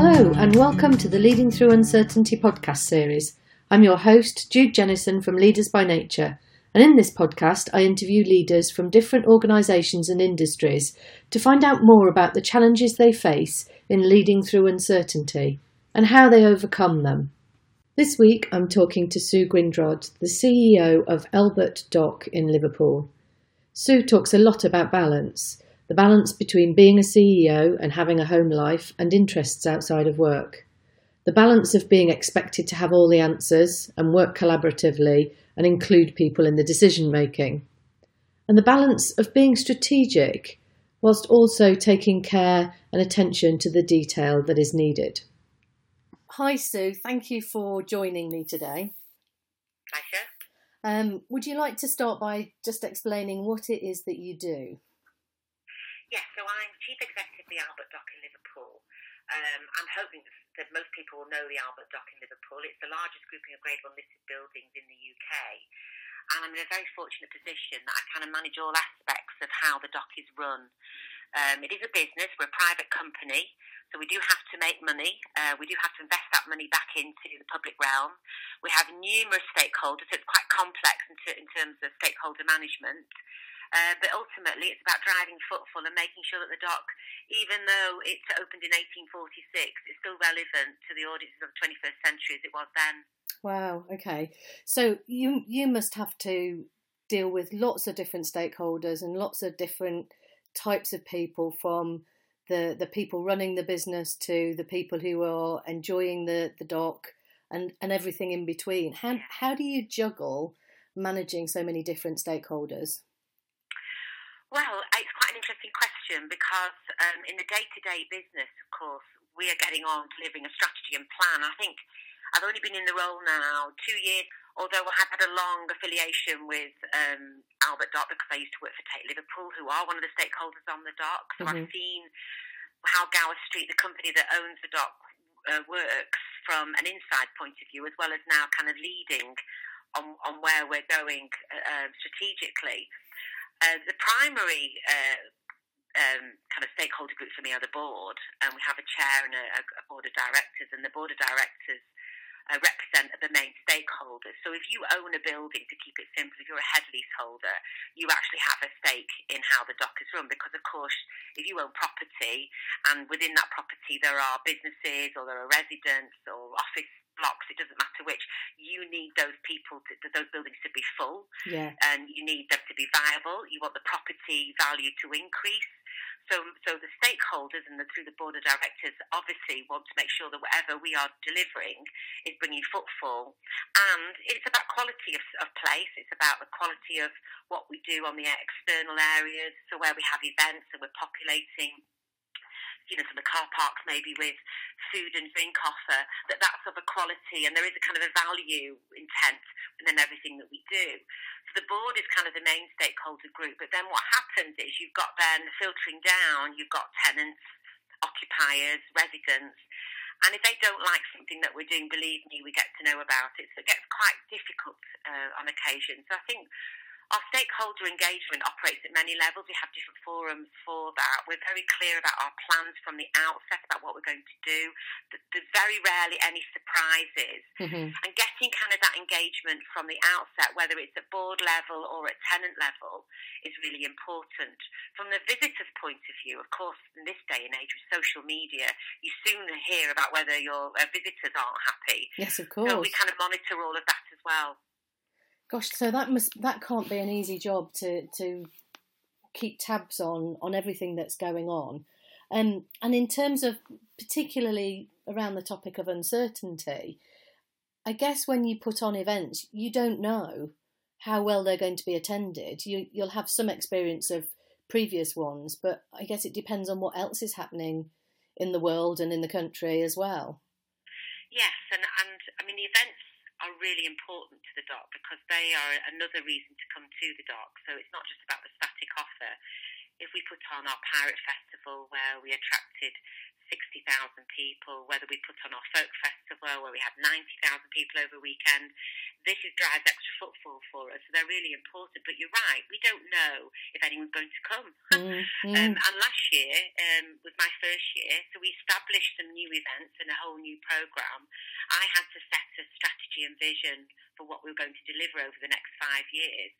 Hello, and welcome to the Leading Through Uncertainty podcast series. I'm your host, Jude Jennison from Leaders by Nature, and in this podcast, I interview leaders from different organisations and industries to find out more about the challenges they face in leading through uncertainty and how they overcome them. This week, I'm talking to Sue Grindrod, the CEO of Albert Dock in Liverpool. Sue talks a lot about balance the balance between being a CEO and having a home life and interests outside of work. The balance of being expected to have all the answers and work collaboratively and include people in the decision making. And the balance of being strategic whilst also taking care and attention to the detail that is needed. Hi, Sue. Thank you for joining me today. Pleasure. Um, would you like to start by just explaining what it is that you do? Yes, so I'm Chief Executive of the Albert Dock in Liverpool. Um, I'm hoping that most people will know the Albert Dock in Liverpool. It's the largest grouping of Grade 1 listed buildings in the UK. And I'm in a very fortunate position that I kind of manage all aspects of how the dock is run. Um, it is a business, we're a private company, so we do have to make money. Uh, we do have to invest that money back into the public realm. We have numerous stakeholders, so it's quite complex in, in terms of stakeholder management. Uh, but ultimately, it's about driving footfall and making sure that the dock, even though it's opened in 1846, is still relevant to the audiences of the 21st century as it was then. Wow. Okay. So you you must have to deal with lots of different stakeholders and lots of different types of people from the the people running the business to the people who are enjoying the the dock and and everything in between. How how do you juggle managing so many different stakeholders? Well, it's quite an interesting question because um, in the day-to-day business, of course, we are getting on delivering a strategy and plan. I think I've only been in the role now two years, although I have had a long affiliation with um, Albert Dock because I used to work for Tate Liverpool, who are one of the stakeholders on the dock. So mm-hmm. I've seen how Gower Street, the company that owns the dock, uh, works from an inside point of view, as well as now kind of leading on, on where we're going uh, uh strategically. Uh, the primary uh, um, kind of stakeholder group for me are the board, and we have a chair and a, a board of directors, and the board of directors uh, represent the main stakeholders. So if you own a building, to keep it simple, if you're a head leaseholder, you actually have a stake in how the dock is run because, of course, if you own property and within that property there are businesses or there are residents or office blocks, it doesn't matter which, you need those people, to, those buildings to be full. Yeah. And you need them to be viable. You want the property value to increase. So, so the stakeholders and the, through the board of directors obviously want to make sure that whatever we are delivering is bringing footfall. And it's about quality of, of place. It's about the quality of what we do on the external areas. So where we have events and we're populating you know, some of the car parks maybe with food and drink offer, that that's of a quality and there is a kind of a value intent within everything that we do. So the board is kind of the main stakeholder group, but then what happens is you've got then filtering down, you've got tenants, occupiers, residents, and if they don't like something that we're doing, believe me, we get to know about it. So it gets quite difficult uh, on occasion. So I think our stakeholder engagement operates at many levels. We have different forums for that. We're very clear about our plans from the outset about what we're going to do. There's very rarely any surprises. Mm-hmm. And getting kind of that engagement from the outset, whether it's at board level or at tenant level, is really important. From the visitor's point of view, of course, in this day and age with social media, you soon hear about whether your uh, visitors aren't happy. Yes, of course. So we kind of monitor all of that as well. Gosh, so that must that can't be an easy job to to keep tabs on on everything that's going on. Um, and in terms of particularly around the topic of uncertainty, I guess when you put on events, you don't know how well they're going to be attended. You you'll have some experience of previous ones, but I guess it depends on what else is happening in the world and in the country as well. Yes, and and I mean the events are really important to the dock because they are another reason to come to the dock. So it's not just about the static offer. If we put on our Pirate Festival where we attracted 60,000 people, whether we put on our Folk Festival where we had 90,000 people over a weekend, this is, drives extra footfall for us. So they're really important. But you're right, we don't know if anyone's going to come. Mm-hmm. um, and last year, um, was my first year, so we established some new events and a whole new program. I had to set a strategy and vision for what we were going to deliver over the next five years.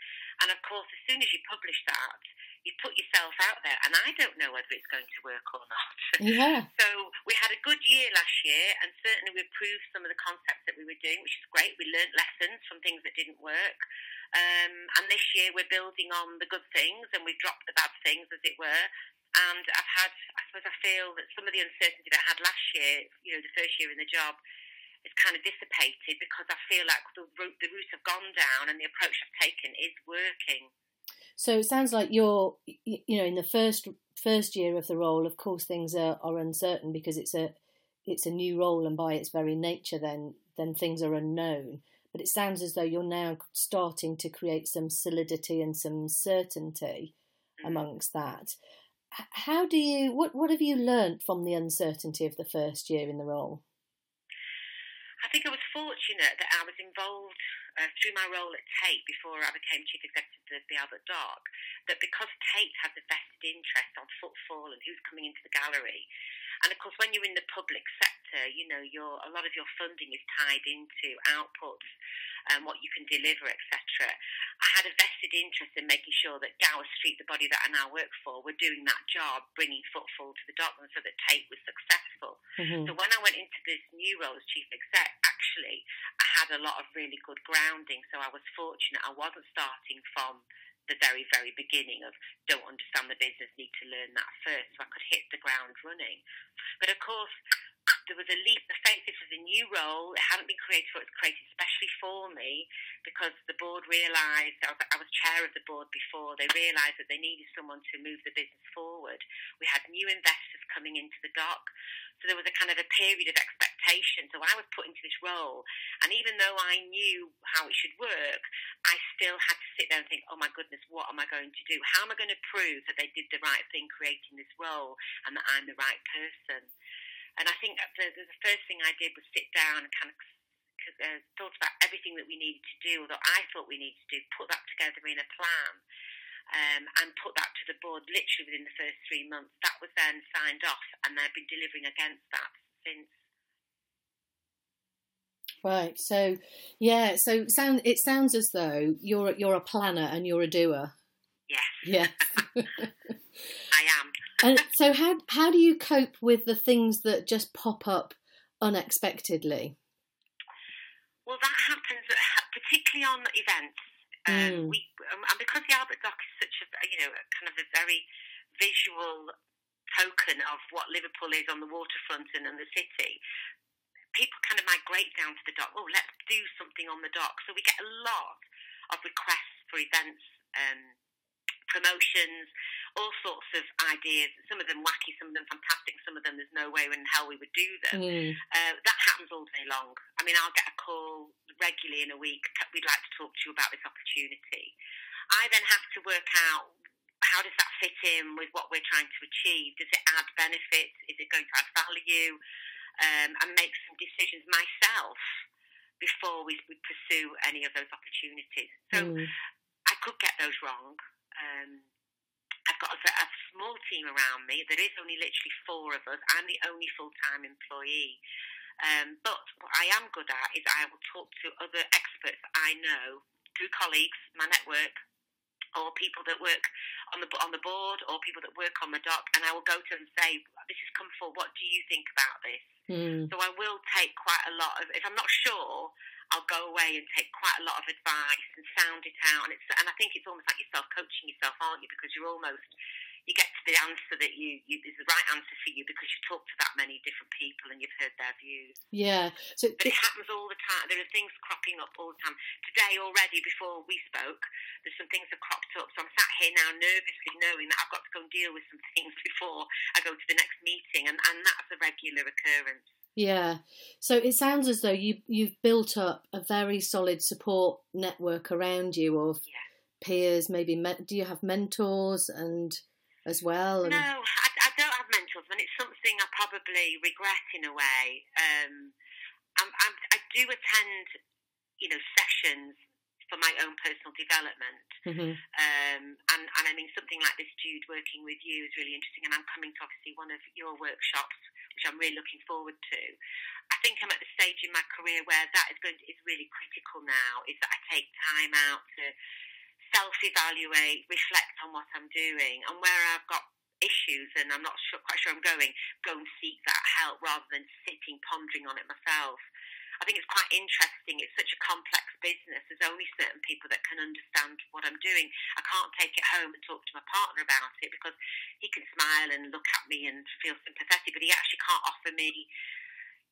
And of course, as soon as you publish that, you put yourself out there, and I don't know whether it's going to work or not. Yeah. so we had a good year last year, and certainly we improved some of the concepts that we were doing, which is great. We learnt lessons from things that didn't work. Um, and this year we're building on the good things, and we've dropped the bad things, as it were. And I've had, I suppose, I feel that some of the uncertainty that I had last year, you know, the first year in the job, is kind of dissipated because I feel like the route, the route I've gone down and the approach I've taken is working. So it sounds like you're, you know, in the first first year of the role. Of course, things are, are uncertain because it's a it's a new role, and by its very nature, then then things are unknown. But it sounds as though you're now starting to create some solidity and some certainty amongst that. How do you what what have you learnt from the uncertainty of the first year in the role? I think I was fortunate that I was involved uh, through my role at Tate before I became chief executive of the Albert Dock, that because Tate has a vested interest on footfall and who's coming into the gallery, and of course when you're in the public sector, you know your a lot of your funding is tied into outputs and what you can deliver, etc. I had a vested interest in making sure that Gower Street, the body that I now work for, were doing that job, bringing footfall to the Docklands so that Tate was successful. Mm-hmm. So when I went into this new role as chief exec, actually I had a lot of really good grounding. So I was fortunate I wasn't starting from the very, very beginning of don't understand the business, need to learn that first, so I could hit the ground running. But of course, there was a leap of faith. This was a new role. It hadn't been created for it was created especially for me because the board realised, I I was chair of the board before, they realised that they needed someone to move the business forward. We had new investors coming into the dock. So there was a kind of a period of expectation. So I was put into this role, and even though I knew how it should work, I still had to sit there and think, oh my goodness, what am I going to do? How am I going to prove that they did the right thing creating this role and that I'm the right person? And I think that the, the first thing I did was sit down and kind of uh, thought about everything that we needed to do, or that I thought we needed to do, put that together in a plan, um, and put that to the board literally within the first three months. That was then signed off, and they've been delivering against that since. Right. So, yeah. So, sound it sounds as though you're you're a planner and you're a doer. Yes. Yeah. I am and so how how do you cope with the things that just pop up unexpectedly? Well, that happens particularly on events. Um, mm. we, um, and because the Albert Dock is such a you know kind of a very visual token of what Liverpool is on the waterfront and in the city, people kind of migrate down to the dock. Oh, let's do something on the dock. So we get a lot of requests for events, um, promotions, all sorts of ideas. Some of them wacky, some of them fantastic, some of them there's no way in hell we would do them. Mm. Uh, that happens all day long. I mean, I'll get a call regularly in a week. We'd like to talk to you about this opportunity. I then have to work out how does that fit in with what we're trying to achieve? Does it add benefits? Is it going to add value? Um, and make some decisions myself before we, we pursue any of those opportunities. So mm. I could get those wrong. Um, I've got a, a, small team around me. There is only literally four of us. I'm the only full time employee. Um, but what I am good at is I will talk to other experts I know through colleagues, my network, or people that work on the on the board, or people that work on the dock, and I will go to them and say, "This has come for. What do you think about this?" Mm. So I will take quite a lot of. If I'm not sure, I'll go away and take quite a lot of advice and sound it out. And it's and I think it's almost like yourself coaching yourself, aren't you? Because you're almost you get to the answer that you, you is the right answer for you because you've talked to that many different people and you've heard their views. Yeah. So but it happens all the time. There are things cropping up all the time. Today already, before we spoke, there's some things have cropped up. So I'm sat here now nervously knowing that I've got to go and deal with some things before I go to the next meeting, and, and that's a regular occurrence. Yeah. So it sounds as though you you've built up a very solid support network around you of yeah. peers. Maybe me- do you have mentors and as well? And... No, I, I, don't have mentors, and it's something I probably regret in a way. Um, I'm, I'm, I do attend, you know, sessions for my own personal development. Mm-hmm. Um, and, and I mean, something like this, Jude, working with you is really interesting. And I'm coming to obviously one of your workshops, which I'm really looking forward to. I think I'm at the stage in my career where that is going to, is really critical now. Is that I take time out to self-evaluate, reflect on what I'm doing, and where I've got issues and I'm not sure, quite sure I'm going, go and seek that help rather than sitting pondering on it myself. I think it's quite interesting. It's such a complex business. There's only certain people that can understand what I'm doing. I can't take it home and talk to my partner about it because he can smile and look at me and feel sympathetic, but he actually can't offer me,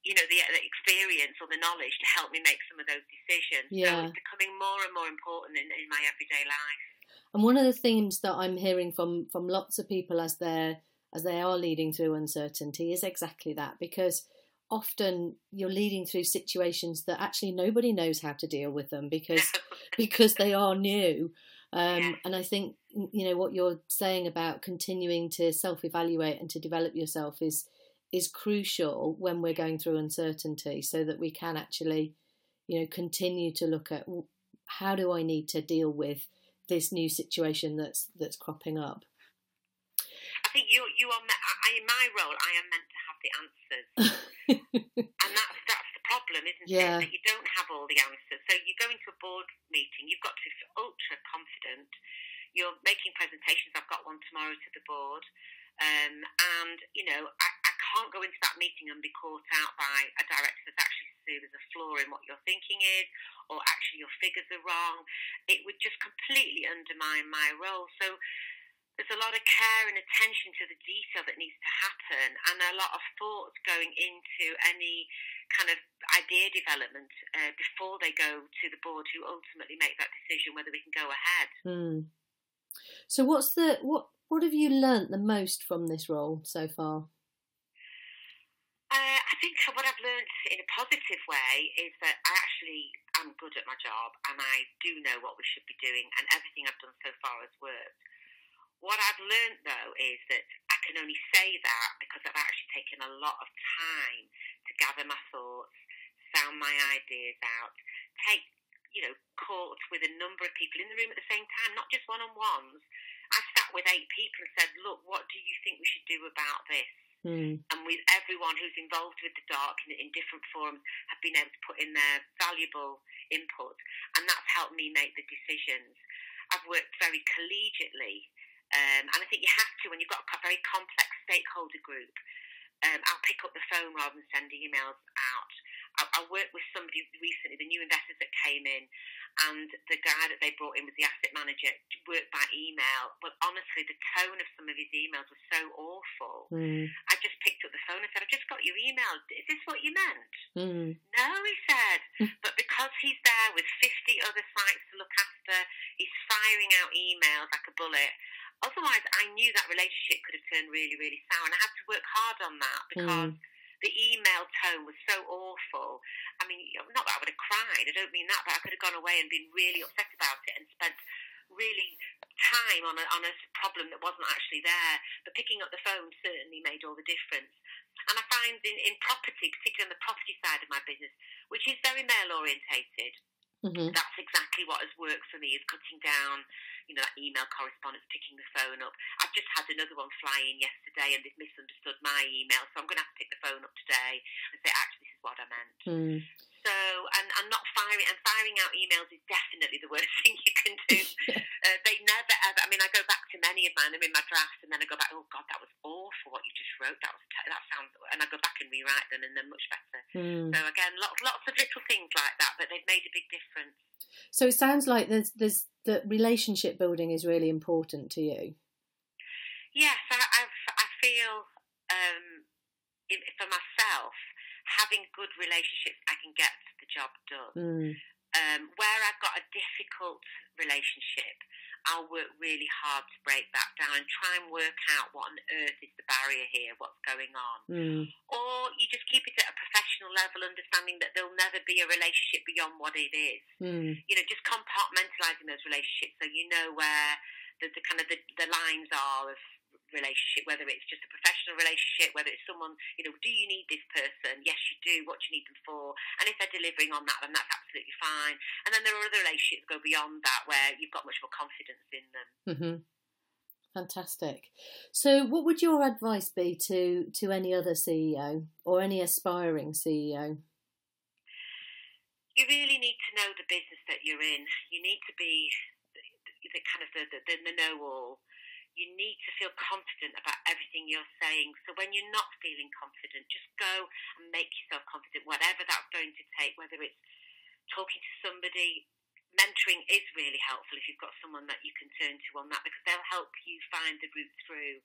you know, the, the experience or the knowledge to help me make some of those decisions. Yeah. So it's becoming more and more important in, in my everyday life. And one of the themes that I'm hearing from from lots of people as they're as they are leading through uncertainty is exactly that because often you're leading through situations that actually nobody knows how to deal with them because because they are new. Um, Yeah. And I think you know what you're saying about continuing to self-evaluate and to develop yourself is is crucial when we're going through uncertainty, so that we can actually you know continue to look at how do I need to deal with this new situation that's that's cropping up. Think you you are me- I, in my role. I am meant to have the answers, and that's that's the problem, isn't Yeah. it? That you don't have all the answers. So you go into a board meeting. You've got to be ultra confident. You're making presentations. I've got one tomorrow to the board, um, and you know I, I can't go into that meeting and be caught out by a director that's actually see there's a flaw in what your thinking is, or actually your figures are wrong. It would just completely undermine my role. So there's a lot of care and attention to the detail that needs to happen and a lot of thoughts going into any kind of idea development uh, before they go to the board who ultimately make that decision whether we can go ahead. Hmm. So what's the what what have you learnt the most from this role so far? Uh, I think what I've learned in a positive way is that I actually am good at my job and I do know what we should be doing and everything I've done so far has worked. What I've learned though is that I can only say that because I've actually taken a lot of time to gather my thoughts, sound my ideas out, take, you know, calls with a number of people in the room at the same time, not just one on ones. I sat with eight people and said, look, what do you think we should do about this? Hmm. and with everyone who's involved with the dark in, in different forums have been able to put in their valuable input, and that's helped me make the decisions. I've worked very collegiately, um, and I think you have to when you've got a very complex stakeholder group. Um, I'll pick up the phone rather than send emails out. I, I worked with somebody recently, the new investors that came in, and the guy that they brought in was the asset manager, worked by email. But honestly, the tone of some of his emails was so awful. Hmm. I just picked up the phone and said, I've just got your email. Is this what you meant? Hmm. No, he said. but because he's there with 50 other sites to look after, he's firing out emails like a bullet. Otherwise, I knew that relationship could have turned really, really sour. And I had to work hard on that hmm. because the email tone was so awful. I mean, not that I would have cried, I don't mean that, but I could have gone away and been really upset about it and spent really time on a, on a problem that wasn't actually there. But picking up the phone certainly made all the difference. And I find in, in property, particularly on the property side of my business, which is very male orientated, Mhm. that's exactly what has worked for me is cutting down, you know, that email correspondence, picking the phone up. I've just had another one fly in yesterday and they've misunderstood my email, so I'm going to have to pick the phone up today and say, actually, this is what I meant. Hmm. So, and, and not firing, and firing out emails is definitely the worst thing you can do. uh, they never ever, I mean, I go back to many of mine, they're in my drafts, and then I go back, oh God, that was awful what you just wrote, that was, te- that sounds, and I go back and rewrite them and they're much better. Hmm. So again, lots, lots of little things like that, but they've made a big difference. So it sounds like there's there's that relationship building is really important to you. Yes, I, I've, I feel um, if, for myself, having good relationships, I can get the job done. Hmm. Um, where I've got a difficult relationship, I'll work really hard to break that down and try and work out what on earth is the barrier here, what's going on. Hmm. Or you just keep it at a professional level, understanding that there'll never be a relationship beyond what it is. Hmm. You know, just compartmentalising those relationships so you know where the, the kind of the, the lines are of relationship, whether it's just a professional relationship, whether it's someone, you know, do you need this person? Yes, you do. What do you need them for? And if they're delivering on that, then that's absolutely fine. And then there are other relationships go beyond that where you've got much more confidence in them. Mm-hmm. Fantastic. So, what would your advice be to to any other CEO or any aspiring CEO? You really need to know the business that you're in. You need to be the kind of the, the, the know-all. You need to feel confident about everything you're saying. So when you're not feeling confident, just go and make yourself confident, whatever that's going to take, whether it's talking to somebody, mentoring is really helpful if you've got someone that you can turn to on that because they'll help you find the route through.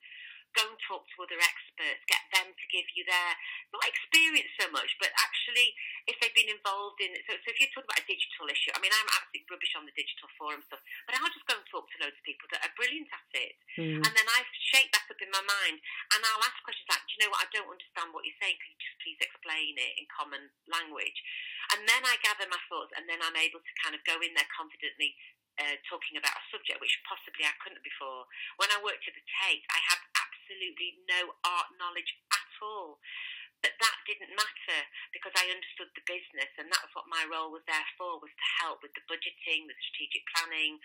Go and talk to other experts, get them to give you their not experience so much, but actually if they've been involved in so, so if you talk about a digital issue, I mean I'm absolutely rubbish on the digital forum stuff, but I'll just go and talk to loads of people that are brilliant at it. Mm. And then I shape that up in my mind and I'll ask questions like, Do you know what, I don't understand what you're saying, can you just please explain it in common language? And then I gather my thoughts, and then I'm able to kind of go in there confidently uh, talking about a subject which possibly I couldn't before. When I worked at the Tate, I had absolutely no art knowledge at all. But that didn't matter because I understood the business, and that's what my role was there for: was to help with the budgeting, the strategic planning,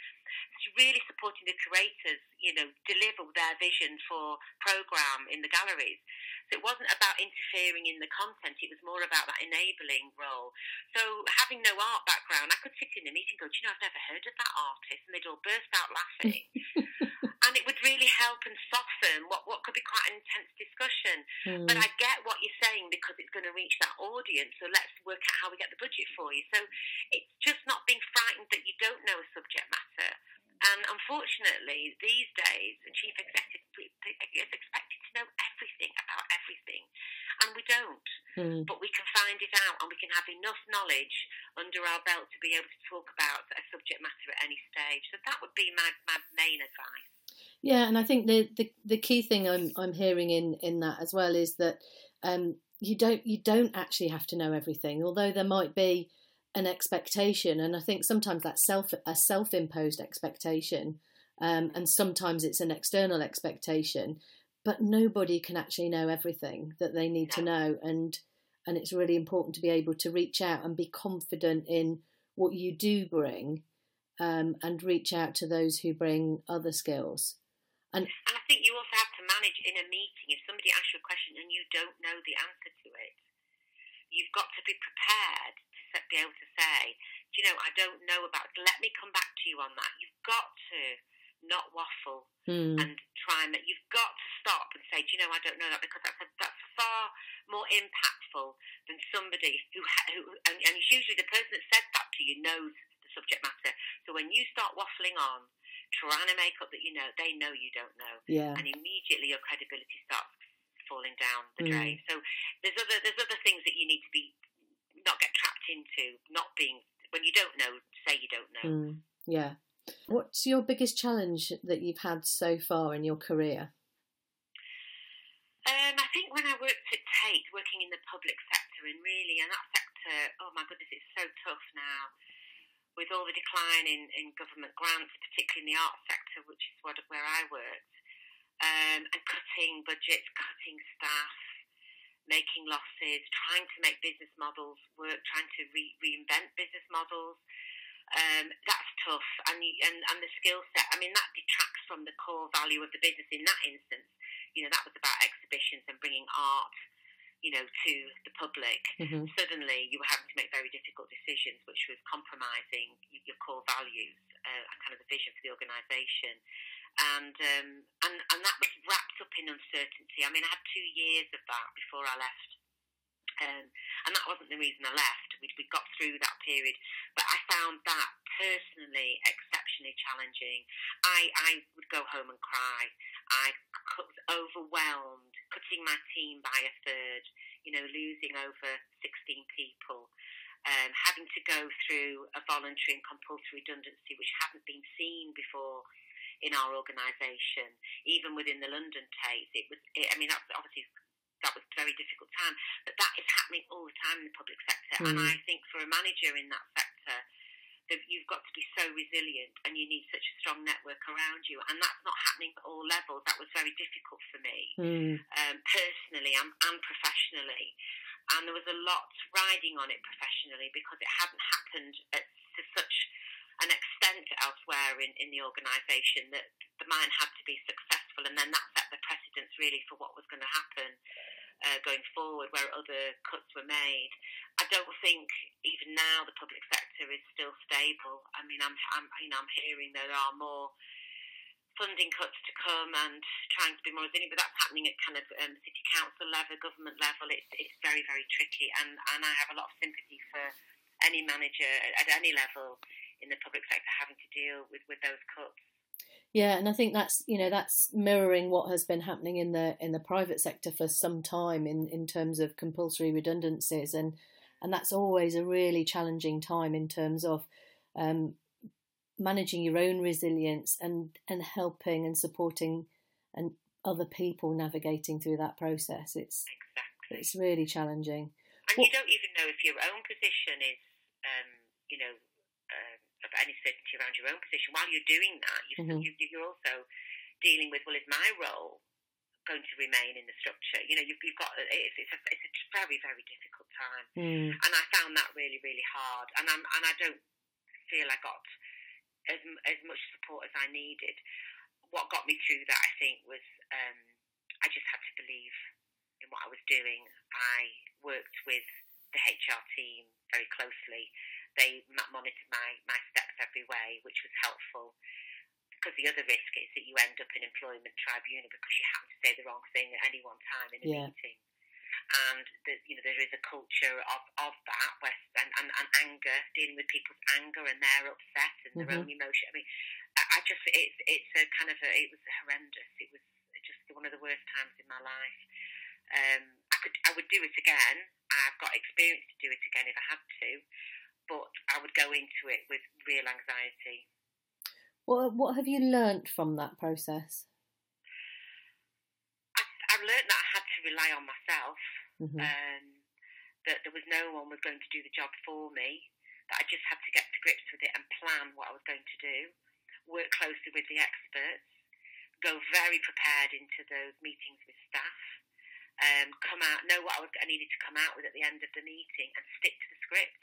really supporting the curators, you know, deliver their vision for program in the galleries. So it wasn't about interfering in the content, it was more about that enabling role. So having no art background, I could sit in a meeting and go, Do you know, I've never heard of that artist? And they'd all burst out laughing. and it would really help and soften what, what could be quite an intense discussion. Mm. But I get what you're saying because it's going to reach that audience. So let's work out how we get the budget for you. So it's just not being frightened that you don't know a subject matter. And unfortunately, these days, a chief executive is expected to know everything about everything, and we don't. Mm. But we can find it out, and we can have enough knowledge under our belt to be able to talk about a subject matter at any stage. So that would be my, my main advice. Yeah, and I think the, the the key thing I'm I'm hearing in in that as well is that um, you don't you don't actually have to know everything, although there might be an expectation, and I think sometimes that's self a self imposed expectation, um, and sometimes it's an external expectation. But nobody can actually know everything that they need to know, and and it's really important to be able to reach out and be confident in what you do bring, um, and reach out to those who bring other skills. And, and I think you also have to manage in a meeting if somebody asks you a question and you don't know the answer to it. You've got to be prepared to be able to say, Do you know, I don't know about. Let me come back to you on that. You've got to not waffle mm. and try and. You've got to stop and say, do you know, I don't know that because that's a, that's far more impactful than somebody who, who and, and it's usually the person that said that to you knows the subject matter. So when you start waffling on, trying to make up that you know, they know you don't know, yeah. and immediately your credibility starts falling down the mm. drain. So there's other there's other things that you need to be not get trapped into not being when you don't know, say you don't know. Mm, yeah. What's your biggest challenge that you've had so far in your career? Um, I think when I worked at Tate, working in the public sector, and really, and that sector, oh my goodness, it's so tough now with all the decline in, in government grants, particularly in the arts sector, which is what, where I worked, um, and cutting budgets, cutting staff, making losses, trying to make business models work, trying to re- reinvent business models. Um, that's tough, and, and and the skill set. I mean, that detracts from the core value of the business. In that instance, you know, that was about exhibitions and bringing art, you know, to the public. Mm-hmm. Suddenly, you were having to make very difficult decisions, which was compromising your core values uh, and kind of the vision for the organisation and um, and and that was wrapped up in uncertainty. I mean, I had two years of that before I left, um, and that wasn't the reason I left. We we got through that period, but I found that personally exceptionally challenging. I I would go home and cry. I was overwhelmed, cutting my team by a third. You know, losing over sixteen people. Um, having to go through a voluntary and compulsory redundancy, which hadn't been seen before in our organisation, even within the London Tate. It was, it, I mean, that's obviously that was a very difficult time, but that is happening all the time in the public sector. Mm. And I think for a manager in that sector, that you've got to be so resilient and you need such a strong network around you. And that's not happening at all levels. That was very difficult for me, mm. um, personally and, and professionally. And there was a lot riding on it professionally because it hadn't happened at, to such an extent elsewhere in, in the organisation that the mine had to be successful. And then that set the precedence really for what was going to happen uh, going forward where other cuts were made. I don't think even now the public sector is still stable. I mean, I'm, I'm you know I'm hearing there are more funding cuts to come and trying to be more resilient, but that's happening at kind of um, city council level, government level. It's it's very very tricky, and and I have a lot of sympathy for any manager at any level in the public sector having to deal with with those cuts. Yeah, and I think that's you know that's mirroring what has been happening in the in the private sector for some time in in terms of compulsory redundancies, and and that's always a really challenging time in terms of um, managing your own resilience and and helping and supporting and other people navigating through that process. It's exactly. it's really challenging. And what, you don't even know if your own position is, um, you know, uh, of any certainty around your own position. While you're doing that, you're, mm-hmm. you're also dealing with, well, is my role going to remain in the structure? You know, you've, you've got it's, it's, a, it's a very very difficult time, mm. and I found that really really hard. And I'm and I don't feel I got as as much support as I needed. What got me through that, I think, was um, I just had to believe in what I was doing. I worked with the HR team very closely they monitored my, my steps every way, which was helpful. Because the other risk is that you end up in employment tribunal because you happen to say the wrong thing at any one time in a yeah. meeting. And the, you know there is a culture of, of that, where, and, and, and anger, dealing with people's anger and their upset and their mm-hmm. own emotion. I mean, I, I just it's it's a kind of a, it was horrendous. It was just one of the worst times in my life. Um, I could I would do it again. I've got experience to do it again if I had to but I would go into it with real anxiety. Well, what have you learnt from that process? I, have learnt that I had to rely on myself. Mm-hmm. Um, that there was no one was going to do the job for me. That I just had to get to grips with it and plan what I was going to do. Work closely with the experts. Go very prepared into those meetings with staff. Um, come out, know what I, was, I needed to come out with at the end of the meeting, and stick to the script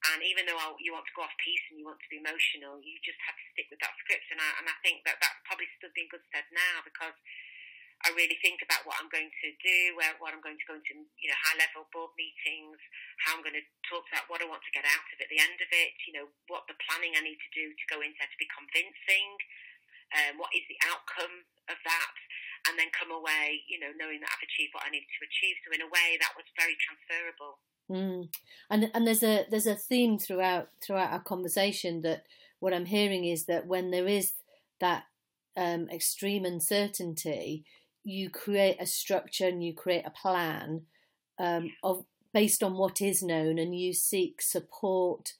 and even though you want to go off piece and you want to be emotional, you just have to stick with that script. And I, and I think that that's probably stood me in good stead now because I really think about what I'm going to do, where, what I'm going to go into, you know, high level board meetings, how I'm going to talk about what I want to get out of it at the end of it, you know, what the planning I need to do to go into there to be convincing, um, what is the outcome of that, and then come away, you know, knowing that I've achieved what I need to achieve. So in a way, that was very transferable. Mm. And and there's a there's a theme throughout throughout our conversation that what I'm hearing is that when there is that um, extreme uncertainty, you create a structure and you create a plan um, of based on what is known, and you seek support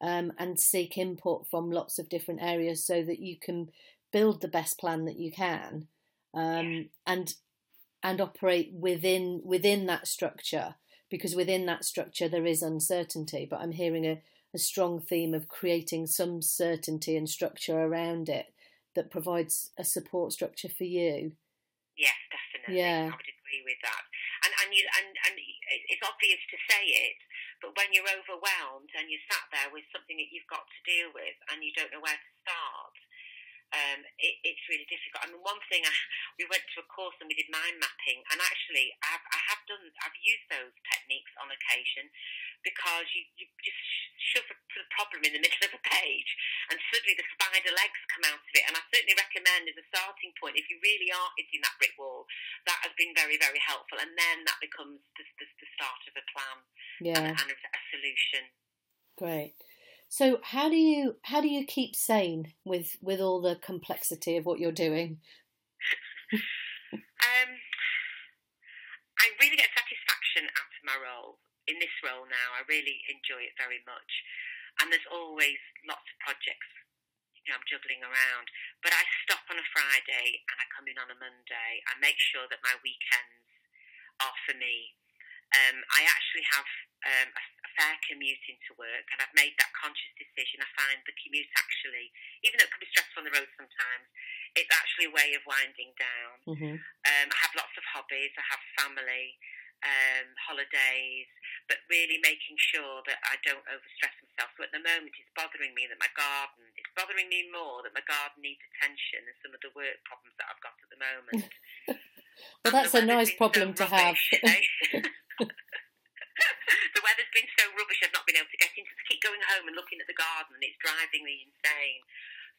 um, and seek input from lots of different areas so that you can build the best plan that you can um, and and operate within within that structure because within that structure there is uncertainty. But I'm hearing a, a strong theme of creating some certainty and structure around it that provides a support structure for you. Yes, definitely. Yeah. I would agree with that. And and you and, and it's obvious to say it, but when you're overwhelmed and you're sat there with something that you've got to deal with and you don't know where to start, um, it, it's really difficult. I mean, one thing, I, we went to a course and we did mind mapping, and actually, I've, I have done, I've used those techniques on occasion because you, you just shove a, the problem in the middle of a page, and suddenly the spider legs come out of it. And I certainly recommend as a starting point, if you really are hitting that brick wall, that has been very, very helpful, and then that becomes the, the, the start of a plan yeah. and, and a solution. Great. So how do you how do you keep sane with with all the complexity of what you're doing? um, I really get satisfaction out of my role. In this role now, I really enjoy it very much, and there's always lots of projects. You know, I'm juggling around, but I stop on a Friday and I come in on a Monday. I make sure that my weekends are for me. Um, I actually have um, a, a fair commute into work, and I've made that conscious decision. I find the commute actually, even though it can be stressful on the road sometimes, it's actually a way of winding down. Mm-hmm. Um, I have lots of hobbies. I have family, um, holidays, but really making sure that I don't overstress myself. So at the moment, it's bothering me that my garden, it's bothering me more that my garden needs attention than some of the work problems that I've got at the moment. well, that's a nice problem to have. the weather's been so rubbish, I've not been able to get into. I keep going home and looking at the garden, and it's driving me insane.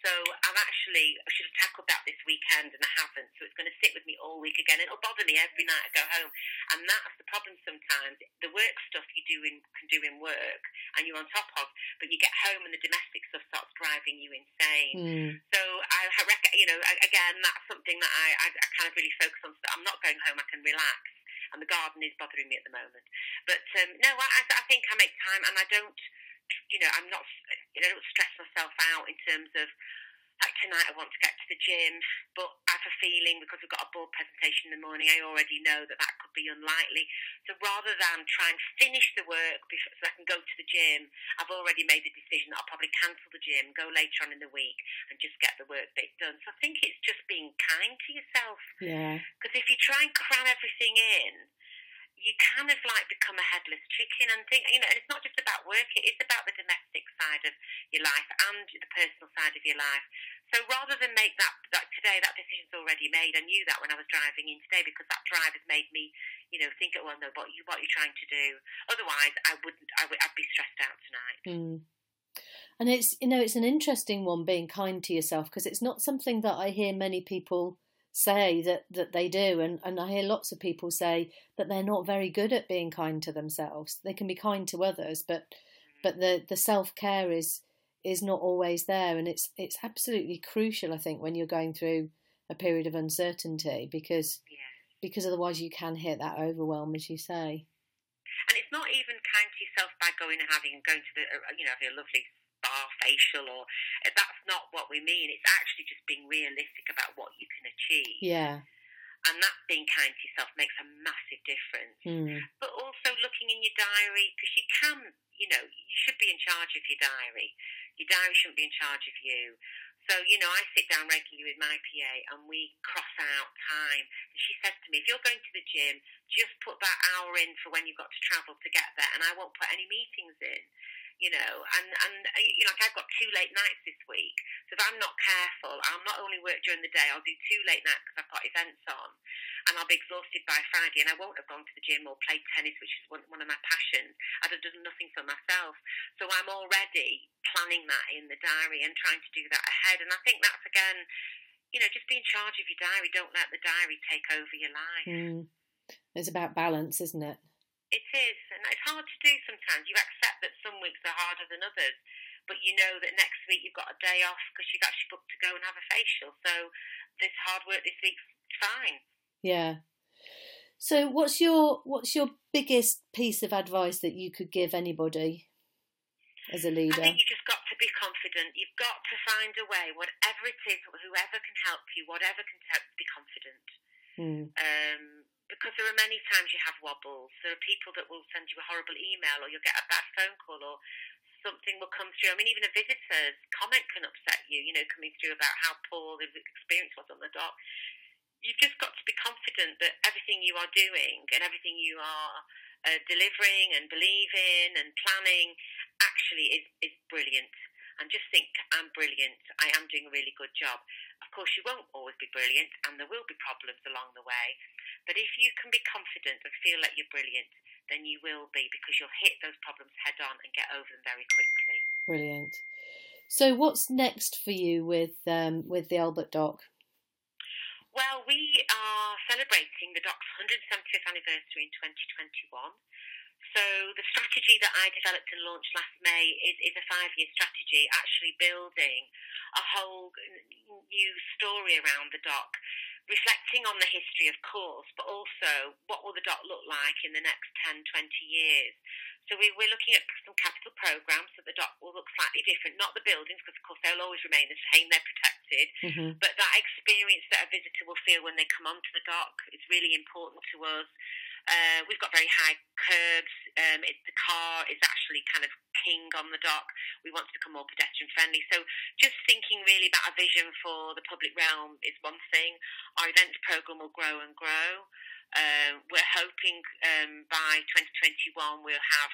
So I'm actually, I should have tackled that this weekend and I haven't. So it's going to sit with me all week again. It'll bother me every night I go home. And that's the problem sometimes. The work stuff you do in, can do in work and you're on top of, but you get home and the domestic stuff starts driving you insane. Mm. So I, I reckon, you know, again, that's something that I, I, I kind of really focus on so that I'm not going home, I can relax. And the garden is bothering me at the moment. But um, no, I, I think I make time and I don't you know, I'm not, you know, I don't stress myself out in terms of like tonight I want to get to the gym, but I have a feeling because we've got a board presentation in the morning, I already know that that could be unlikely. So rather than try and finish the work before, so I can go to the gym, I've already made the decision that I'll probably cancel the gym, go later on in the week, and just get the work bit done. So I think it's just being kind to yourself. Yeah. Because if you try and cram everything in, you kind of like become a headless chicken and think, you know, and it's not just about work, it is about the domestic side of your life and the personal side of your life. So rather than make that, that today, that decision's already made. I knew that when I was driving in today because that drive has made me, you know, think, well, no, what, you, what are you trying to do? Otherwise, I wouldn't, I would, I'd be stressed out tonight. Mm. And it's, you know, it's an interesting one being kind to yourself because it's not something that I hear many people say that, that they do. And, and I hear lots of people say that they're not very good at being kind to themselves. They can be kind to others, but but the, the self care is is not always there and it's it's absolutely crucial I think when you're going through a period of uncertainty because yeah. because otherwise you can hit that overwhelm as you say. And it's not even kind to yourself by going and having going to the uh, you know having a lovely spa facial or that's not what we mean. It's actually just being realistic about what you can achieve. Yeah. And that being kind to yourself makes a massive difference. Mm. But also looking in your diary because you can, you know, you should be in charge of your diary. Your diary shouldn't be in charge of you. So, you know, I sit down regularly with my PA and we cross out time. And she says to me, if you're going to the gym, just put that hour in for when you've got to travel to get there and I won't put any meetings in you know, and, and you know, like I've got two late nights this week. So if I'm not careful, I'll not only work during the day, I'll do two late nights because I've got events on, and I'll be exhausted by Friday, and I won't have gone to the gym or played tennis, which is one, one of my passions. I'd have done nothing for myself. So I'm already planning that in the diary and trying to do that ahead. And I think that's again, you know, just be in charge of your diary. Don't let the diary take over your life. Mm. It's about balance, isn't it? It is, and it's hard to do sometimes. You accept that some weeks are harder than others, but you know that next week you've got a day off because you've actually booked to go and have a facial. So this hard work this week's fine. Yeah. So what's your what's your biggest piece of advice that you could give anybody as a leader? I think you just got to be confident. You've got to find a way, whatever it is, whoever can help you, whatever can help, you, be confident. Mm. Um, because there are many times you have wobbles. There are people that will send you a horrible email, or you'll get a bad phone call, or something will come through. I mean, even a visitor's comment can upset you. You know, coming through about how poor the experience was on the dock. You've just got to be confident that everything you are doing and everything you are uh, delivering and believing and planning actually is, is brilliant. And just think, I'm brilliant. I am doing a really good job. Of course, you won't always be brilliant, and there will be problems along the way. But if you can be confident and feel like you're brilliant, then you will be because you'll hit those problems head on and get over them very quickly. Brilliant. So, what's next for you with um, with the Albert Dock? Well, we are celebrating the Dock's 170th anniversary in 2021. So the strategy that I developed and launched last May is, is a five-year strategy, actually building a whole new story around the dock, reflecting on the history, of course, but also what will the dock look like in the next 10, 20 years. So we, we're looking at some capital programs so the dock will look slightly different, not the buildings, because of course they'll always remain the same, they're protected, Mm-hmm. but that experience that a visitor will feel when they come onto the dock is really important to us. Uh, we've got very high curbs. Um, it, the car is actually kind of king on the dock. We want to become more pedestrian friendly. So just thinking really about a vision for the public realm is one thing. Our events program will grow and grow. Uh, we're hoping um, by 2021 we'll have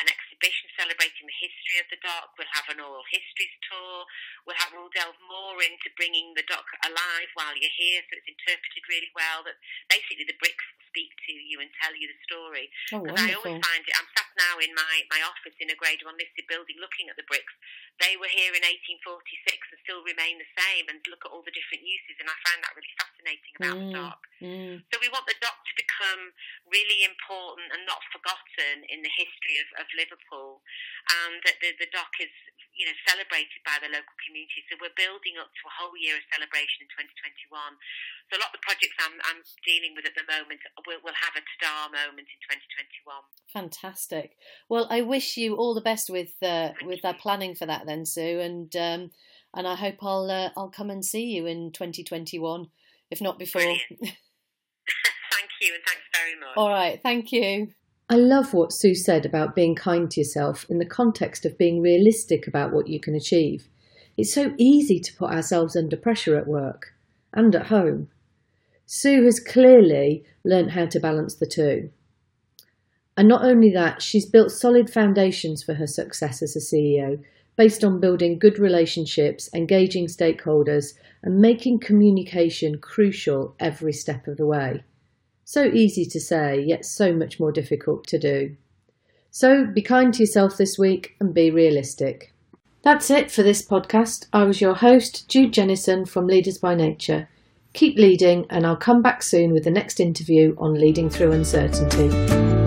an exhibition celebrating the history of the dock. We'll have an oral histories tour. We'll, have, we'll delve more into bringing the dock alive while you're here, so it's interpreted really well. That basically the bricks speak to you and tell you the story. Because oh, I always find it. I'm sat now in my, my office in a Grade One listed building, looking at the bricks. They were here in 1846 and still remain the same, and look at all the different uses. And I find that really fascinating about mm, the dock. Mm. So we want the dock to become really important and not forgotten in the history of, of Liverpool, and that the, the dock is you know celebrated by the local community. So we're building up to a whole year of celebration in 2021. So a lot of the projects I'm, I'm dealing with at the moment will, will have a ta moment in 2021. Fantastic. Well, I wish you all the best with uh, with that planning for that then, Sue, and um, and I hope I'll uh, I'll come and see you in 2021, if not before. Thank you, and thanks very much. All right, thank you. I love what Sue said about being kind to yourself in the context of being realistic about what you can achieve. It's so easy to put ourselves under pressure at work and at home. Sue has clearly learnt how to balance the two. And not only that, she's built solid foundations for her success as a CEO based on building good relationships, engaging stakeholders, and making communication crucial every step of the way. So easy to say, yet so much more difficult to do. So be kind to yourself this week and be realistic. That's it for this podcast. I was your host, Jude Jennison from Leaders by Nature. Keep leading, and I'll come back soon with the next interview on leading through uncertainty.